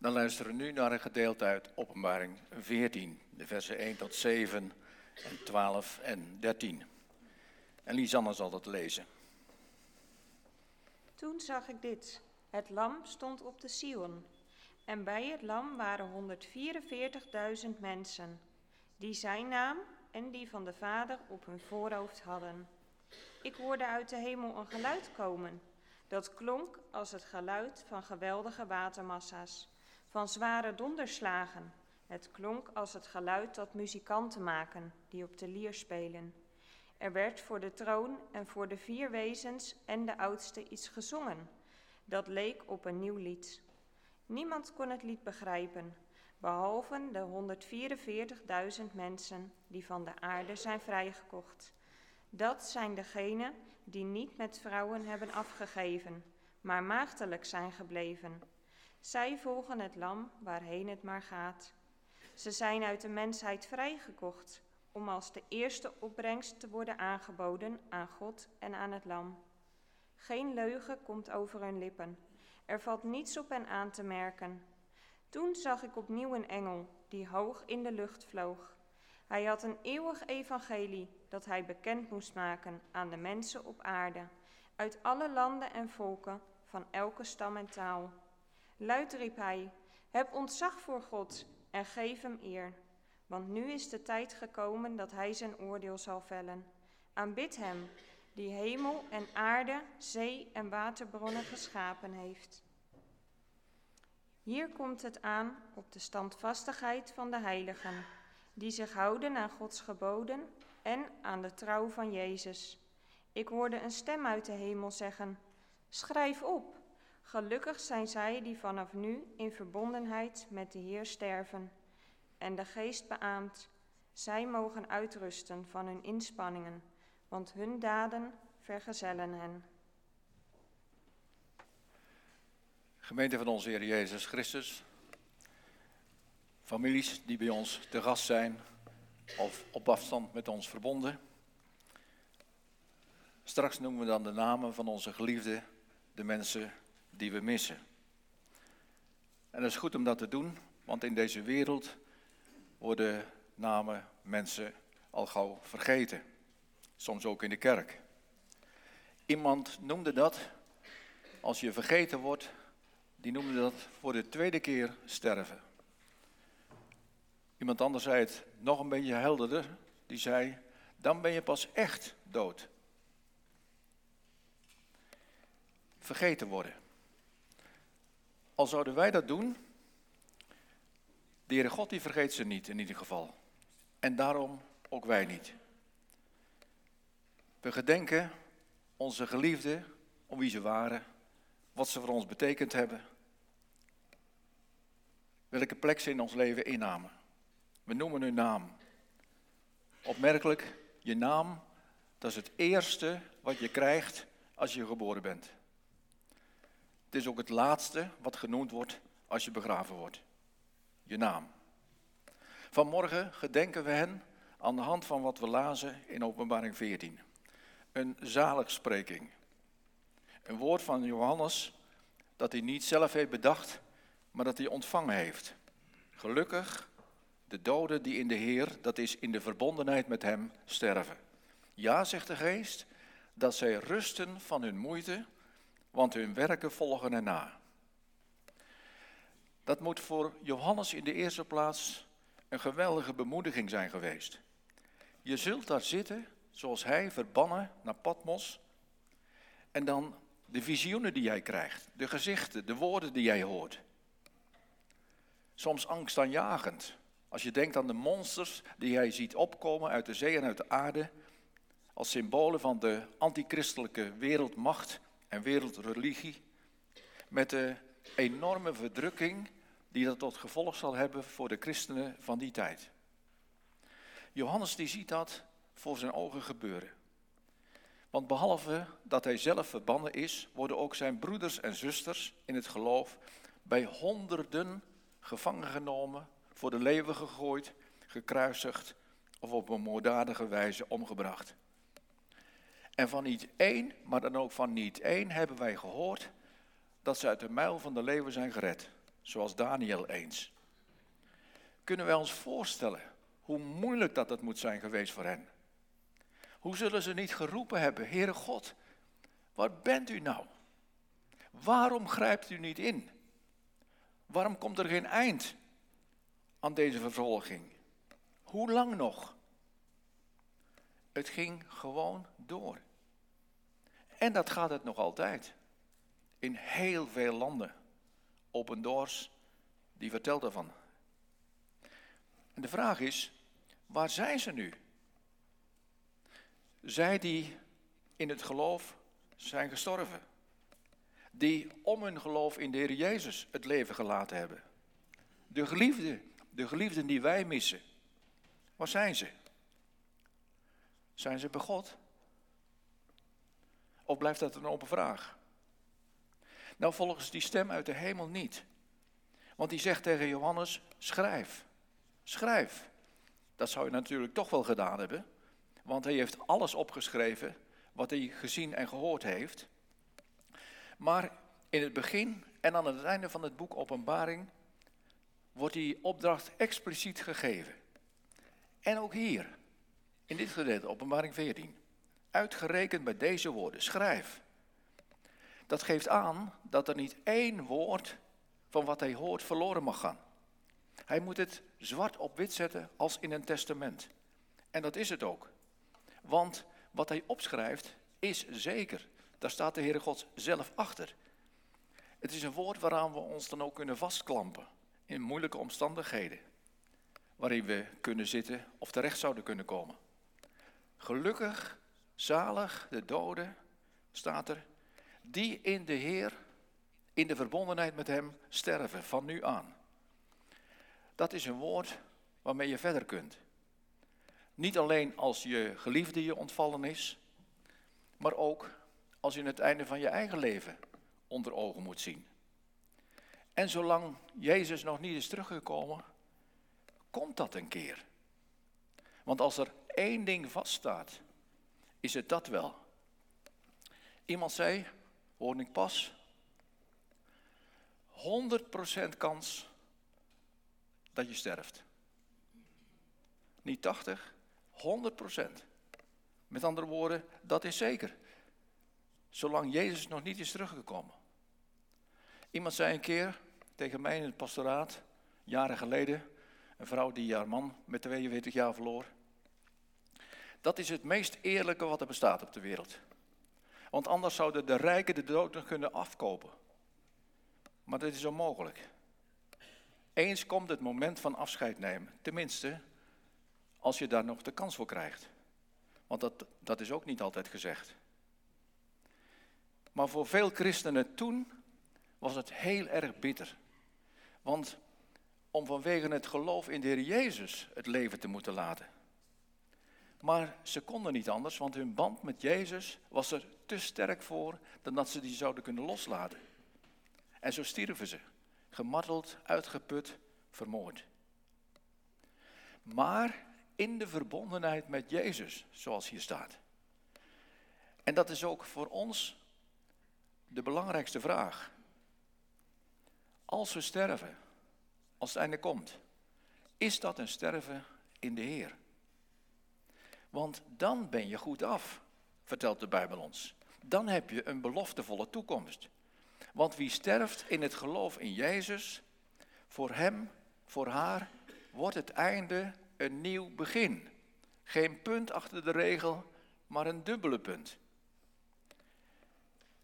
Dan luisteren we nu naar een gedeelte uit Openbaring 14, de versen 1 tot 7 en 12 en 13. En Lisanne zal dat lezen. Toen zag ik dit. Het lam stond op de Sion. En bij het lam waren 144.000 mensen, die zijn naam en die van de Vader op hun voorhoofd hadden. Ik hoorde uit de hemel een geluid komen. Dat klonk als het geluid van geweldige watermassa's, van zware donderslagen. Het klonk als het geluid dat muzikanten maken, die op de lier spelen. Er werd voor de troon en voor de vier wezens en de oudste iets gezongen. Dat leek op een nieuw lied. Niemand kon het lied begrijpen, behalve de 144.000 mensen die van de aarde zijn vrijgekocht. Dat zijn degenen die niet met vrouwen hebben afgegeven, maar maagdelijk zijn gebleven. Zij volgen het lam waarheen het maar gaat. Ze zijn uit de mensheid vrijgekocht om als de eerste opbrengst te worden aangeboden aan God en aan het lam. Geen leugen komt over hun lippen. Er valt niets op hen aan te merken. Toen zag ik opnieuw een engel die hoog in de lucht vloog. Hij had een eeuwig evangelie dat hij bekend moest maken aan de mensen op aarde, uit alle landen en volken, van elke stam en taal. Luid riep hij: Heb ontzag voor God en geef hem eer. Want nu is de tijd gekomen dat hij zijn oordeel zal vellen. Aanbid hem, die hemel en aarde, zee en waterbronnen geschapen heeft. Hier komt het aan op de standvastigheid van de heiligen, die zich houden aan Gods geboden en aan de trouw van Jezus. Ik hoorde een stem uit de hemel zeggen: Schrijf op. Gelukkig zijn zij die vanaf nu in verbondenheid met de Heer sterven. En de geest beaamt, zij mogen uitrusten van hun inspanningen, want hun daden vergezellen hen. Gemeente van onze Heer Jezus Christus, families die bij ons te gast zijn of op afstand met ons verbonden. Straks noemen we dan de namen van onze geliefden, de mensen die we missen. En het is goed om dat te doen, want in deze wereld worden namen mensen al gauw vergeten. Soms ook in de kerk. Iemand noemde dat, als je vergeten wordt, die noemde dat voor de tweede keer sterven. Iemand anders zei het nog een beetje helderder. Die zei, dan ben je pas echt dood. Vergeten worden. Al zouden wij dat doen, de Heere God die vergeet ze niet in ieder geval. En daarom ook wij niet. We gedenken onze geliefden, om wie ze waren, wat ze voor ons betekend hebben, welke plek ze in ons leven innamen. We noemen hun naam. Opmerkelijk, je naam, dat is het eerste wat je krijgt als je geboren bent. Het is ook het laatste wat genoemd wordt als je begraven wordt. Je naam. Vanmorgen gedenken we hen aan de hand van wat we lazen in Openbaring 14. Een zaligspreking. Een woord van Johannes dat hij niet zelf heeft bedacht, maar dat hij ontvangen heeft. Gelukkig de doden die in de Heer, dat is in de verbondenheid met Hem, sterven. Ja, zegt de geest, dat zij rusten van hun moeite, want hun werken volgen erna. Dat moet voor Johannes in de eerste plaats een geweldige bemoediging zijn geweest. Je zult daar zitten, zoals hij, verbannen naar Patmos. En dan de visioenen die jij krijgt, de gezichten, de woorden die jij hoort. Soms angstaanjagend. Als je denkt aan de monsters die jij ziet opkomen uit de zee en uit de aarde. Als symbolen van de antichristelijke wereldmacht en wereldreligie. Met de enorme verdrukking die dat tot gevolg zal hebben voor de christenen van die tijd. Johannes die ziet dat voor zijn ogen gebeuren. Want behalve dat hij zelf verbannen is, worden ook zijn broeders en zusters in het geloof bij honderden gevangen genomen, voor de leeuwen gegooid, gekruisigd of op een moorddadige wijze omgebracht. En van niet één, maar dan ook van niet één hebben wij gehoord dat ze uit de muil van de leeuwen zijn gered. zoals Daniel eens. Kunnen wij ons voorstellen hoe moeilijk dat het moet zijn geweest voor hen? Hoe zullen ze niet geroepen hebben, Heere God, waar bent u nou? Waarom grijpt u niet in? Waarom komt er geen eind aan deze vervolging? Hoe lang nog? Het ging gewoon door. En dat gaat het nog altijd. In heel veel landen. Open Doors, die vertelt ervan. En de vraag is, waar zijn ze nu? Zij die in het geloof zijn gestorven. Die om hun geloof in de Heer Jezus het leven gelaten hebben. De geliefden, de geliefden die wij missen. Waar zijn ze? Zijn ze bij God? Of blijft dat een open vraag? Nou, volgens die stem uit de hemel niet. Want die zegt tegen Johannes: schrijf, schrijf. Dat zou je natuurlijk toch wel gedaan hebben, want hij heeft alles opgeschreven wat hij gezien en gehoord heeft. Maar in het begin en aan het einde van het boek Openbaring wordt die opdracht expliciet gegeven. En ook hier, in dit gedeelte, Openbaring 14. Uitgerekend bij deze woorden, schrijf. Dat geeft aan dat er niet één woord van wat hij hoort verloren mag gaan. Hij moet het zwart op wit zetten als in een testament. En dat is het ook. Want wat hij opschrijft is zeker. Daar staat de Heere God zelf achter. Het is een woord waaraan we ons dan ook kunnen vastklampen in moeilijke omstandigheden. Waarin we kunnen zitten of terecht zouden kunnen komen. Gelukkig, zalig, de doden, staat er, die in de Heer, in de verbondenheid met Hem sterven, van nu aan. Dat is een woord waarmee je verder kunt. Niet alleen als je geliefde je ontvallen is, maar ook als je het einde van je eigen leven onder ogen moet zien. En zolang Jezus nog niet is teruggekomen, komt dat een keer. Want als er één ding vaststaat, is het dat wel. Iemand zei, hoorde ik pas, 100% kans dat je sterft. Niet 80, 100%. Met andere woorden, dat is zeker. Zolang Jezus nog niet is teruggekomen. Iemand zei een keer tegen mij in het pastoraat, jaren geleden, een vrouw die haar man met 42 jaar verloor. Dat is het meest eerlijke wat er bestaat op de wereld. Want anders zouden de rijken de dood kunnen afkopen. Maar dat is onmogelijk. Eens komt het moment van afscheid nemen. Tenminste, als je daar nog de kans voor krijgt. Want dat, dat is ook niet altijd gezegd. Maar voor veel christenen toen was het heel erg bitter. Want om vanwege het geloof in de Heer Jezus het leven te moeten laten. Maar ze konden niet anders, want hun band met Jezus was er te sterk voor dan dat ze die zouden kunnen loslaten. En zo stierven ze, gemarteld, uitgeput, vermoord. Maar in de verbondenheid met Jezus, zoals hier staat. En dat is ook voor ons de belangrijkste vraag. Als we sterven, als het einde komt, is dat een sterven in de Heer? Want dan ben je goed af, vertelt de Bijbel ons. Dan heb je een beloftevolle toekomst. Want wie sterft in het geloof in Jezus, voor hem, voor haar, wordt het einde een nieuw begin. Geen punt achter de regel, maar een dubbele punt.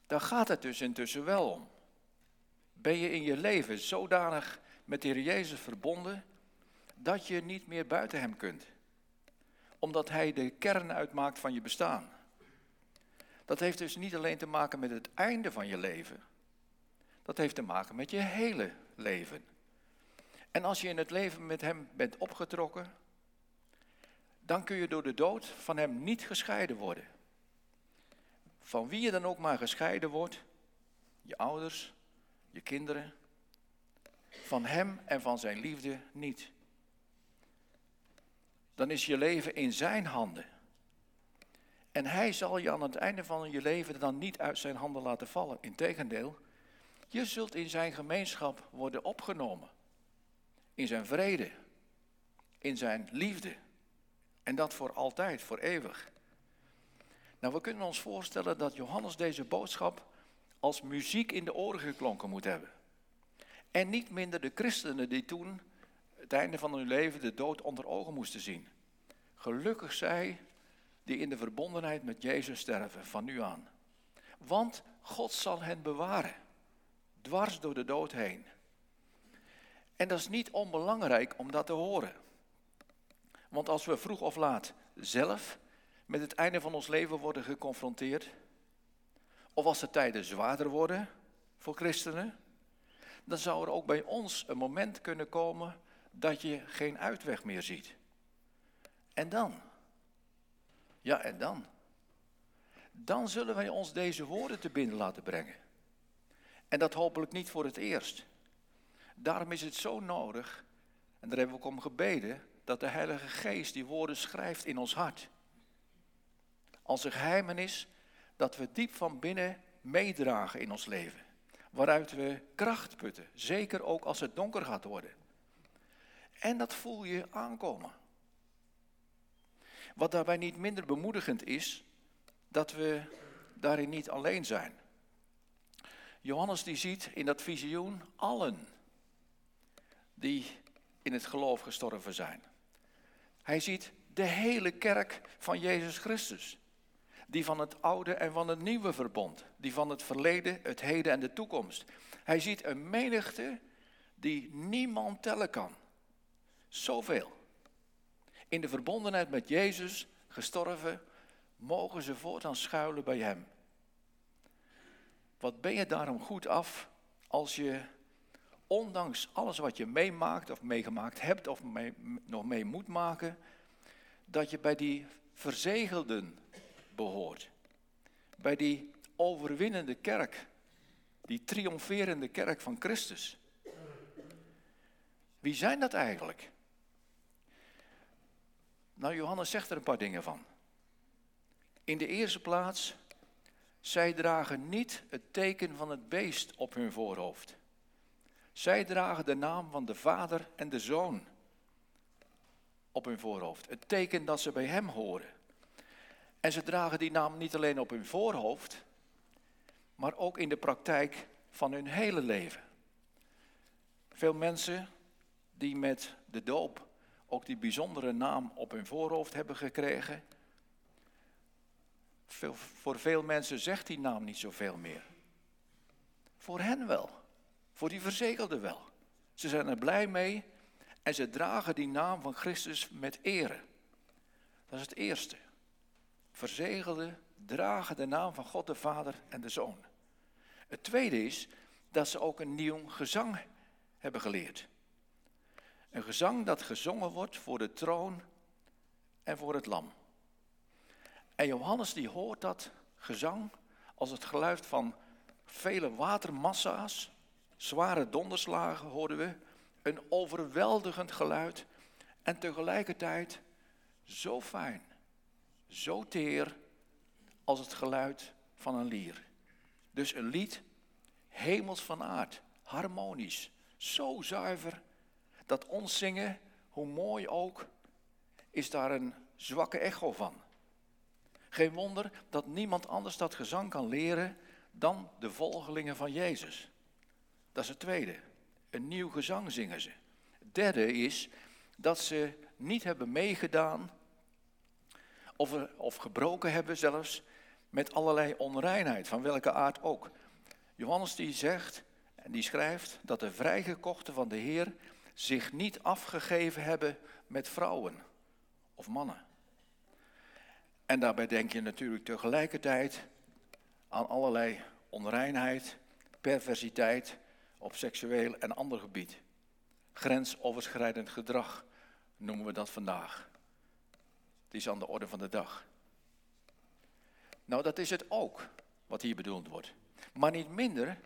Daar gaat het dus intussen wel om. Ben je in je leven zodanig met de Heer Jezus verbonden dat je niet meer buiten Hem kunt? Omdat Hij de kern uitmaakt van je bestaan. Dat heeft dus niet alleen te maken met het einde van je leven. Dat heeft te maken met je hele leven. En als je in het leven met Hem bent opgetrokken, dan kun je door de dood van Hem niet gescheiden worden. Van wie je dan ook maar gescheiden wordt, je ouders, je kinderen, van Hem en van Zijn liefde niet. Dan is je leven in Zijn handen. En Hij zal je aan het einde van je leven dan niet uit Zijn handen laten vallen. Integendeel, Je zult in zijn gemeenschap worden opgenomen. In zijn vrede. In zijn liefde. En dat voor altijd, voor eeuwig. Nou, we kunnen ons voorstellen dat Johannes deze boodschap als muziek in de oren geklonken moet hebben. En niet minder de christenen die toen het einde van hun leven de dood onder ogen moesten zien. Gelukkig zij die in de verbondenheid met Jezus sterven van nu aan. Want God zal hen bewaren, dwars door de dood heen. En dat is niet onbelangrijk om dat te horen. Want als we vroeg of laat zelf met het einde van ons leven worden geconfronteerd, of als de tijden zwaarder worden voor christenen, dan zou er ook bij ons een moment kunnen komen dat je geen uitweg meer ziet. En dan? Ja, en dan? Dan zullen wij ons deze woorden te binnen laten brengen. En dat hopelijk niet voor het eerst. Daarom is het zo nodig, en daar hebben we ook om gebeden, dat de Heilige Geest die woorden schrijft in ons hart. Als een geheimenis dat we diep van binnen meedragen in ons leven. Waaruit we kracht putten, zeker ook als het donker gaat worden. En dat voel je aankomen. Wat daarbij niet minder bemoedigend is, dat we daarin niet alleen zijn. Johannes die ziet in dat visioen allen die in het geloof gestorven zijn. Hij ziet de hele kerk van Jezus Christus. Die van het oude en van het nieuwe verbond. Die van het verleden, het heden en de toekomst. Hij ziet een menigte die niemand tellen kan. Zoveel. In de verbondenheid met Jezus, gestorven, mogen ze voortaan schuilen bij Hem. Wat ben je daarom goed af als je, ondanks alles wat je meemaakt of meegemaakt hebt of nog mee moet maken, dat je bij die verzegelden behoort. Bij die overwinnende kerk, die triomferende kerk van Christus. Wie zijn dat eigenlijk? Nou, Johannes zegt er een paar dingen van. In de eerste plaats, zij dragen niet het teken van het beest op hun voorhoofd. Zij dragen de naam van de Vader en de Zoon op hun voorhoofd. Het teken dat ze bij Hem horen. En ze dragen die naam niet alleen op hun voorhoofd, maar ook in de praktijk van hun hele leven. Veel mensen die met de doop ook die bijzondere naam op hun voorhoofd hebben gekregen. Voor veel mensen zegt die naam niet zoveel meer. Voor hen wel. Voor die verzegelden wel. Ze zijn er blij mee en ze dragen die naam van Christus met ere. Dat is het eerste. Verzegelden dragen de naam van God de Vader en de Zoon. Het tweede is dat ze ook een nieuw gezang hebben geleerd. Een gezang dat gezongen wordt voor de troon en voor het lam. En Johannes die hoort dat gezang als het geluid van vele watermassa's, zware donderslagen hoorden we, een overweldigend geluid en tegelijkertijd zo fijn, zo teer als het geluid van een lier. Dus een lied hemels van aard, harmonisch, zo zuiver dat ons zingen, hoe mooi ook, is daar een zwakke echo van. Geen wonder dat niemand anders dat gezang kan leren dan de volgelingen van Jezus. Dat is het tweede. Een nieuw gezang zingen ze. Het derde is dat ze niet hebben meegedaan of, of gebroken hebben zelfs met allerlei onreinheid, van welke aard ook. Johannes die zegt en die schrijft dat de vrijgekochten van de Heer zich niet afgegeven hebben met vrouwen of mannen. En daarbij denk je natuurlijk tegelijkertijd aan allerlei onreinheid, perversiteit op seksueel en ander gebied. Grensoverschrijdend gedrag noemen we dat vandaag. Het is aan de orde van de dag. Nou, dat is het ook wat hier bedoeld wordt. Maar niet minder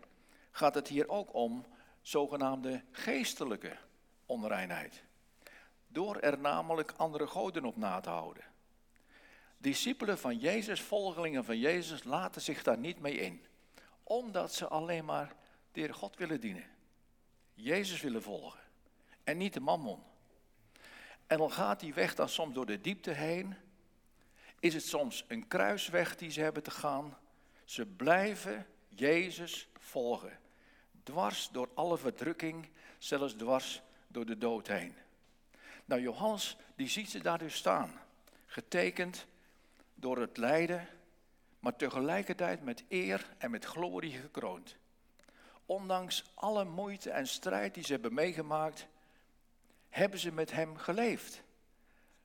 gaat het hier ook om zogenaamde geestelijke onreinheid. Door er namelijk andere goden op na te houden. Discipelen van Jezus, volgelingen van Jezus, laten zich daar niet mee in. Omdat ze alleen maar de Heer God willen dienen. Jezus willen volgen. En niet de mammon. En al gaat die weg dan soms door de diepte heen, is het soms een kruisweg die ze hebben te gaan. Ze blijven Jezus volgen. Dwars door alle verdrukking, zelfs dwars door de dood heen. Nou, Johannes, die ziet ze daar dus staan. Getekend door het lijden, maar tegelijkertijd met eer en met glorie gekroond. Ondanks alle moeite en strijd die ze hebben meegemaakt, hebben ze met hem geleefd.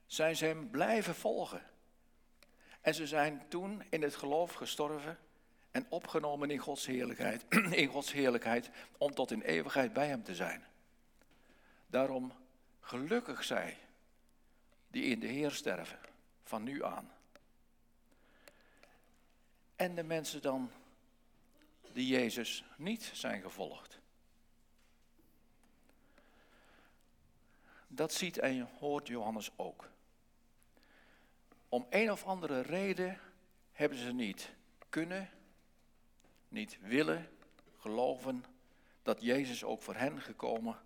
Zijn ze hem blijven volgen. En ze zijn toen in het geloof gestorven en opgenomen in Gods heerlijkheid, in Gods heerlijkheid om tot in eeuwigheid bij hem te zijn. Daarom gelukkig zij die in de Heer sterven, van nu aan. En de mensen dan die Jezus niet zijn gevolgd. Dat ziet en hoort Johannes ook. Om een of andere reden hebben ze niet kunnen, niet willen geloven dat Jezus ook voor hen gekomen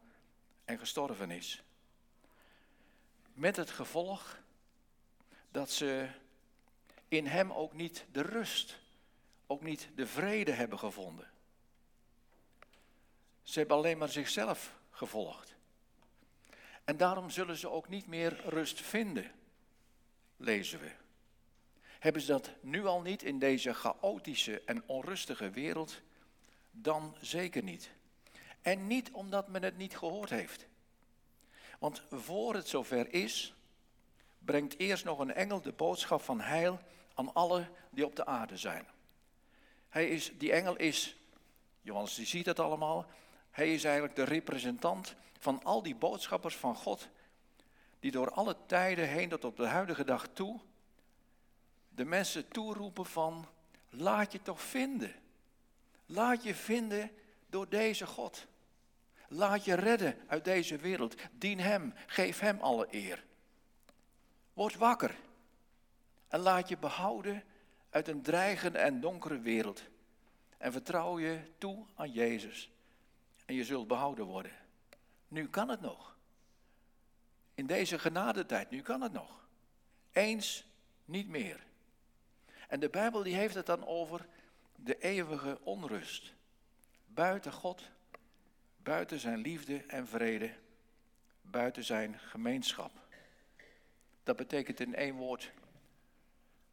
en gestorven is. Met het gevolg dat ze in Hem ook niet de rust, ook niet de vrede hebben gevonden. Ze hebben alleen maar zichzelf gevolgd. En daarom zullen ze ook niet meer rust vinden, lezen we. Hebben ze dat nu al niet in deze chaotische en onrustige wereld? Dan zeker niet. En niet omdat men het niet gehoord heeft. Want voor het zover is, brengt eerst nog een engel de boodschap van heil aan alle die op de aarde zijn. Hij is, die engel is, Johannes die ziet het allemaal, hij is eigenlijk de representant van al die boodschappers van God, die door alle tijden heen tot op de huidige dag toe de mensen toeroepen van, laat je toch vinden. Laat je vinden door deze God. Laat je redden uit deze wereld. Dien Hem, geef Hem alle eer. Word wakker en laat je behouden uit een dreigende en donkere wereld. En vertrouw je toe aan Jezus. En je zult behouden worden. Nu kan het nog. In deze genadetijd, nu kan het nog. Eens niet meer. En de Bijbel die heeft het dan over de eeuwige onrust. Buiten God, buiten zijn liefde en vrede, buiten zijn gemeenschap. Dat betekent in één woord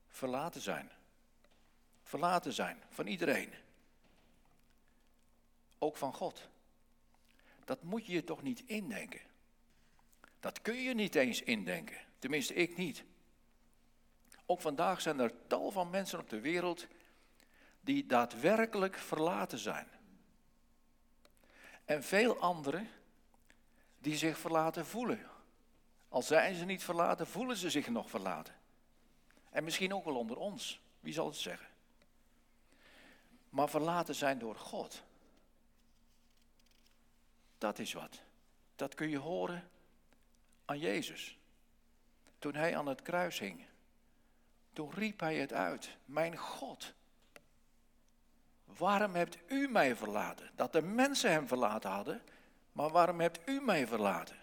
verlaten zijn. Verlaten zijn van iedereen. Ook van God. Dat moet je je toch niet indenken. Dat kun je niet eens indenken. Tenminste, ik niet. Ook vandaag zijn er tal van mensen op de wereld die daadwerkelijk verlaten zijn. En veel anderen die zich verlaten voelen. Al zijn ze niet verlaten, voelen ze zich nog verlaten. En misschien ook wel onder ons, wie zal het zeggen? Maar verlaten zijn door God. Dat is wat. Dat kun je horen aan Jezus. Toen hij aan het kruis hing. Toen riep hij het uit. Mijn God. Waarom hebt u mij verlaten? Dat de mensen hem verlaten hadden. Maar waarom hebt u mij verlaten?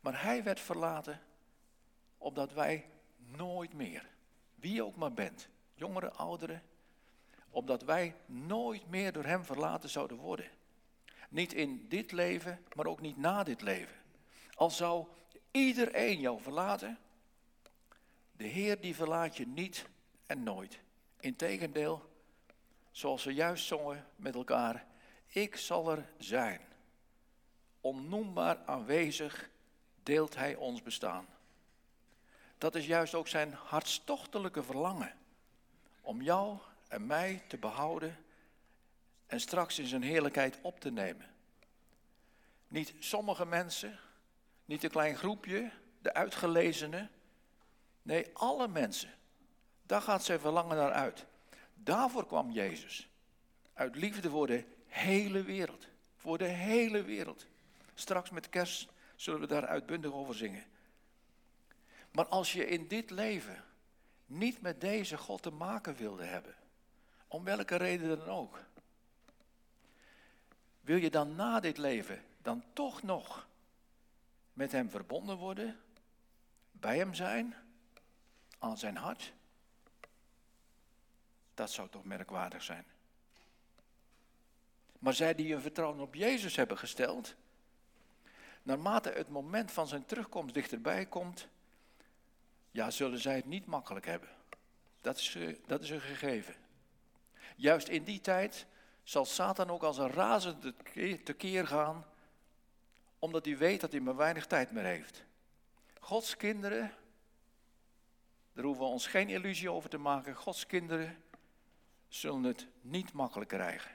Maar hij werd verlaten opdat wij nooit meer, wie ook maar bent, jongeren, ouderen, opdat wij nooit meer door hem verlaten zouden worden. Niet in dit leven, maar ook niet na dit leven. Al zou iedereen jou verlaten, de Heer die verlaat je niet en nooit. Integendeel, zoals ze juist zongen met elkaar, ik zal er zijn. Onnoembaar aanwezig deelt Hij ons bestaan. Dat is juist ook zijn hartstochtelijke verlangen. Om jou en mij te behouden en straks in zijn heerlijkheid op te nemen. Niet sommige mensen, niet een klein groepje, de uitgelezenen. Nee, alle mensen. Daar gaat zijn verlangen naar uit. Daarvoor kwam Jezus. Uit liefde voor de hele wereld. Voor de hele wereld. Straks met kerst zullen we daar uitbundig over zingen. Maar als je in dit leven niet met deze God te maken wilde hebben, om welke reden dan ook, Wil je dan na dit leven dan toch nog met Hem verbonden worden? Bij Hem zijn? Aan zijn hart? Dat zou toch merkwaardig zijn. Maar zij die hun vertrouwen op Jezus hebben gesteld, naarmate het moment van zijn terugkomst dichterbij komt, ja, zullen zij het niet makkelijk hebben. Dat is, eh, dat is een gegeven. Juist in die tijd zal Satan ook als een razende tekeer gaan, omdat hij weet dat hij maar weinig tijd meer heeft. Gods kinderen, daar hoeven we ons geen illusie over te maken, Gods kinderen zullen het niet makkelijk krijgen.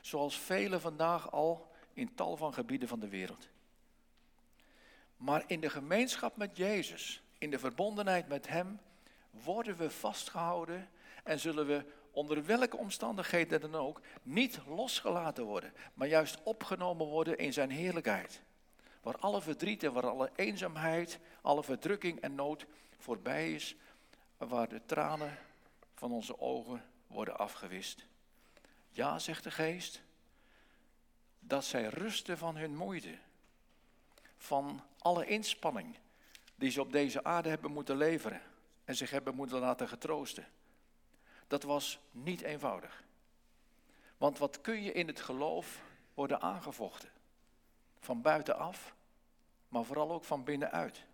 Zoals velen vandaag al in tal van gebieden van de wereld. Maar in de gemeenschap met Jezus, in de verbondenheid met Hem, worden we vastgehouden en zullen we onder welke omstandigheden dan ook niet losgelaten worden, maar juist opgenomen worden in Zijn heerlijkheid. Waar alle verdriet en waar alle eenzaamheid, alle verdrukking en nood voorbij is, waar de tranen van onze ogen worden afgewist. Ja, zegt de geest, dat zij rusten van hun moeite, van alle inspanning die ze op deze aarde hebben moeten leveren en zich hebben moeten laten getroosten. Dat was niet eenvoudig. Want wat kun je in het geloof worden aangevochten? Van buitenaf, maar vooral ook van binnenuit.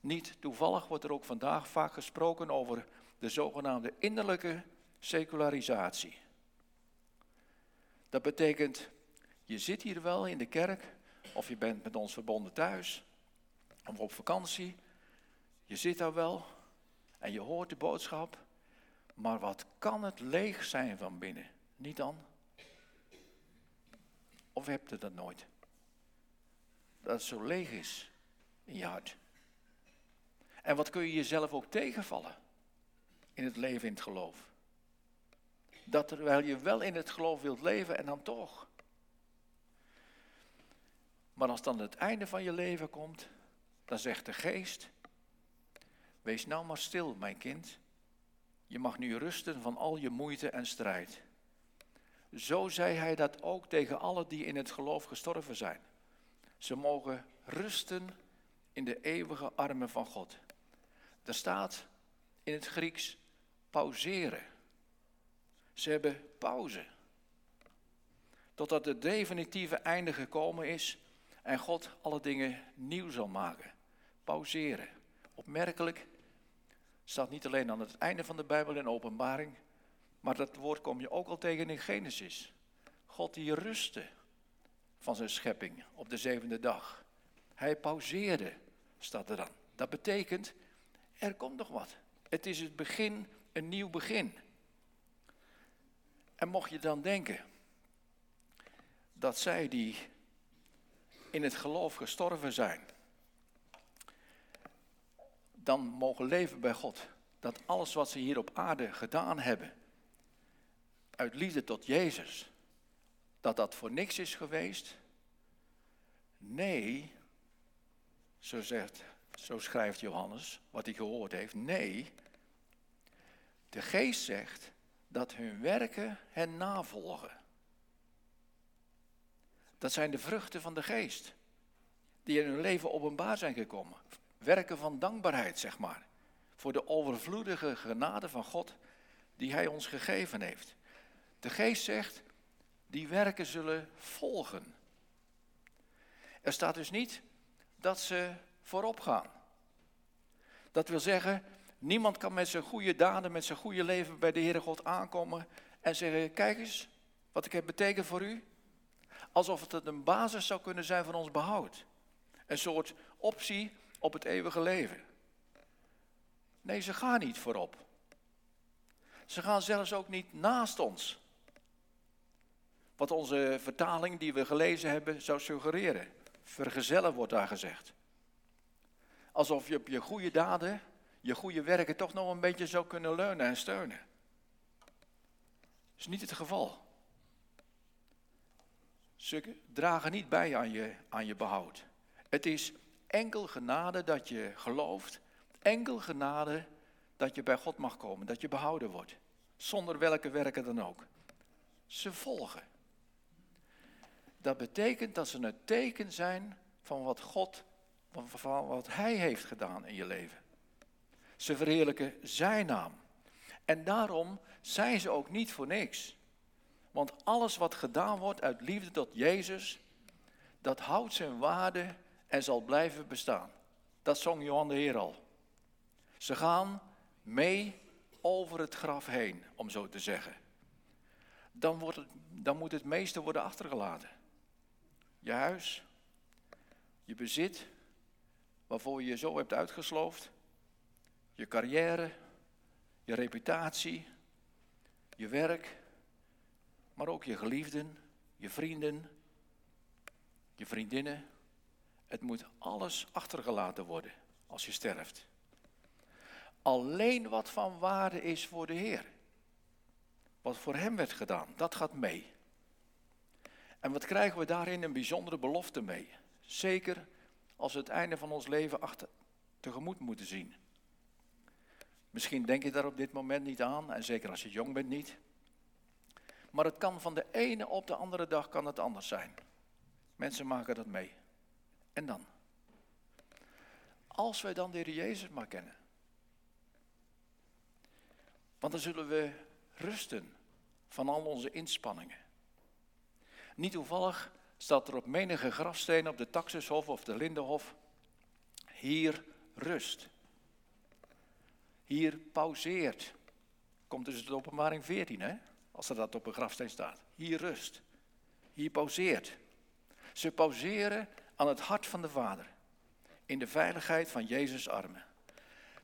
Niet toevallig wordt er ook vandaag vaak gesproken over de zogenaamde innerlijke secularisatie. Dat betekent, je zit hier wel in de kerk, of je bent met ons verbonden thuis, of op vakantie. Je zit daar wel en je hoort de boodschap, maar wat kan het leeg zijn van binnen? Niet dan? Of heb je dat nooit? Dat het zo leeg is in je hart. En wat kun je jezelf ook tegenvallen in het leven in het geloof? Dat terwijl je wel in het geloof wilt leven en dan toch. Maar als dan het einde van je leven komt, dan zegt de geest, wees nou maar stil, mijn kind. Je mag nu rusten van al je moeite en strijd. Zo zei hij dat ook tegen allen die in het geloof gestorven zijn. Ze mogen rusten in de eeuwige armen van God. Er staat in het Grieks pauzeren. Ze hebben pauze. Totdat het definitieve einde gekomen is en God alle dingen nieuw zal maken. Pauzeren. Opmerkelijk staat niet alleen aan het einde van de Bijbel in openbaring, maar dat woord kom je ook al tegen in Genesis. God die rustte van zijn schepping op de zevende dag. Hij pauzeerde, staat er dan. Dat betekent, er komt nog wat. Het is het begin, een nieuw begin. En mocht je dan denken dat zij die in het geloof gestorven zijn, dan mogen leven bij God. Dat alles wat ze hier op aarde gedaan hebben, uit liefde tot Jezus, dat dat voor niks is geweest? Nee, zo, zegt, zo schrijft Johannes, wat hij gehoord heeft. Nee, de geest zegt dat hun werken hen navolgen. Dat zijn de vruchten van de geest, die in hun leven openbaar zijn gekomen. Werken van dankbaarheid, zeg maar, voor de overvloedige genade van God die Hij ons gegeven heeft. De geest zegt, die werken zullen volgen. Er staat dus niet dat ze voorop gaan. Dat wil zeggen, Niemand kan met zijn goede daden, met zijn goede leven bij de Heere God aankomen en zeggen, kijk eens wat ik heb betekend voor u. Alsof het een basis zou kunnen zijn van ons behoud. Een soort optie op het eeuwige leven. Nee, ze gaan niet voorop. Ze gaan zelfs ook niet naast ons. Wat onze vertaling die we gelezen hebben zou suggereren. Vergezellen wordt daar gezegd. Alsof je op je goede daden je goede werken toch nog een beetje zou kunnen leunen en steunen. Dat is niet het geval. Ze dragen niet bij aan je, aan je behoud. Het is enkel genade dat je gelooft, enkel genade dat je bij God mag komen, dat je behouden wordt. Zonder welke werken dan ook. Ze volgen. Dat betekent dat ze een teken zijn van wat God, van wat Hij heeft gedaan in je leven. Ze verheerlijken Zijn naam. En daarom zijn ze ook niet voor niks. Want alles wat gedaan wordt uit liefde tot Jezus, dat houdt zijn waarde en zal blijven bestaan. Dat zong Johan de Heer al. Ze gaan mee over het graf heen, om zo te zeggen. Dan, wordt dan moet het meeste worden achtergelaten. Je huis, je bezit, waarvoor je je zo hebt uitgesloofd, je carrière, je reputatie, je werk, maar ook je geliefden, je vrienden, je vriendinnen. Het moet alles achtergelaten worden als je sterft. Alleen wat van waarde is voor de Heer. Wat voor Hem werd gedaan, dat gaat mee. En wat krijgen we daarin een bijzondere belofte mee? Zeker als we het einde van ons leven achter, tegemoet moeten zien. Misschien denk je daar op dit moment niet aan, en zeker als je jong bent niet. Maar het kan van de ene op de andere dag kan het anders zijn. Mensen maken dat mee. En dan? Als wij dan de Heer Jezus maar kennen. Want dan zullen we rusten van al onze inspanningen. Niet toevallig staat er op menige grafsteen op de Taxushof of de Lindenhof, hier rust. Hier pauzeert. Komt dus de openbaring 14, hè? Als er dat op een grafsteen staat. Hier rust. Hier pauzeert. Ze pauzeren aan het hart van de Vader. In de veiligheid van Jezus' armen.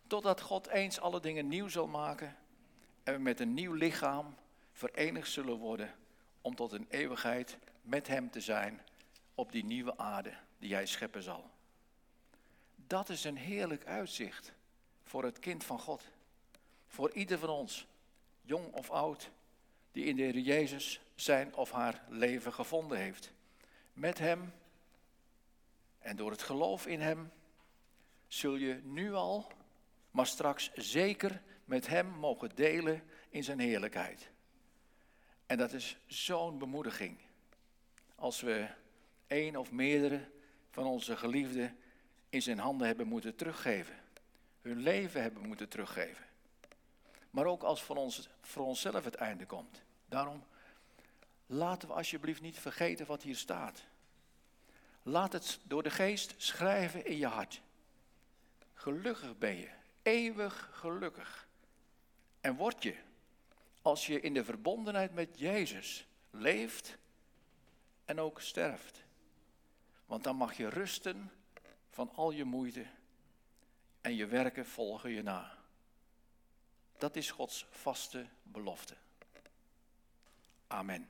Totdat God eens alle dingen nieuw zal maken. En we met een nieuw lichaam verenigd zullen worden. Om tot een eeuwigheid met Hem te zijn op die nieuwe aarde die Hij scheppen zal. Dat is een heerlijk uitzicht voor het kind van God. Voor ieder van ons, jong of oud, die in de Heer Jezus zijn of haar leven gevonden heeft. Met Hem en door het geloof in Hem zul je nu al, maar straks zeker met Hem mogen delen in Zijn heerlijkheid. En dat is zo'n bemoediging als we één of meerdere van onze geliefden in zijn handen hebben moeten teruggeven. Hun leven hebben moeten teruggeven. Maar ook als voor, ons, voor onszelf het einde komt. Daarom laten we alsjeblieft niet vergeten wat hier staat. Laat het door de geest schrijven in je hart. Gelukkig ben je, eeuwig gelukkig. En word je, als je in de verbondenheid met Jezus leeft en ook sterft. Want dan mag je rusten van al je moeite en je werken volgen je na. Dat is Gods vaste belofte. Amen.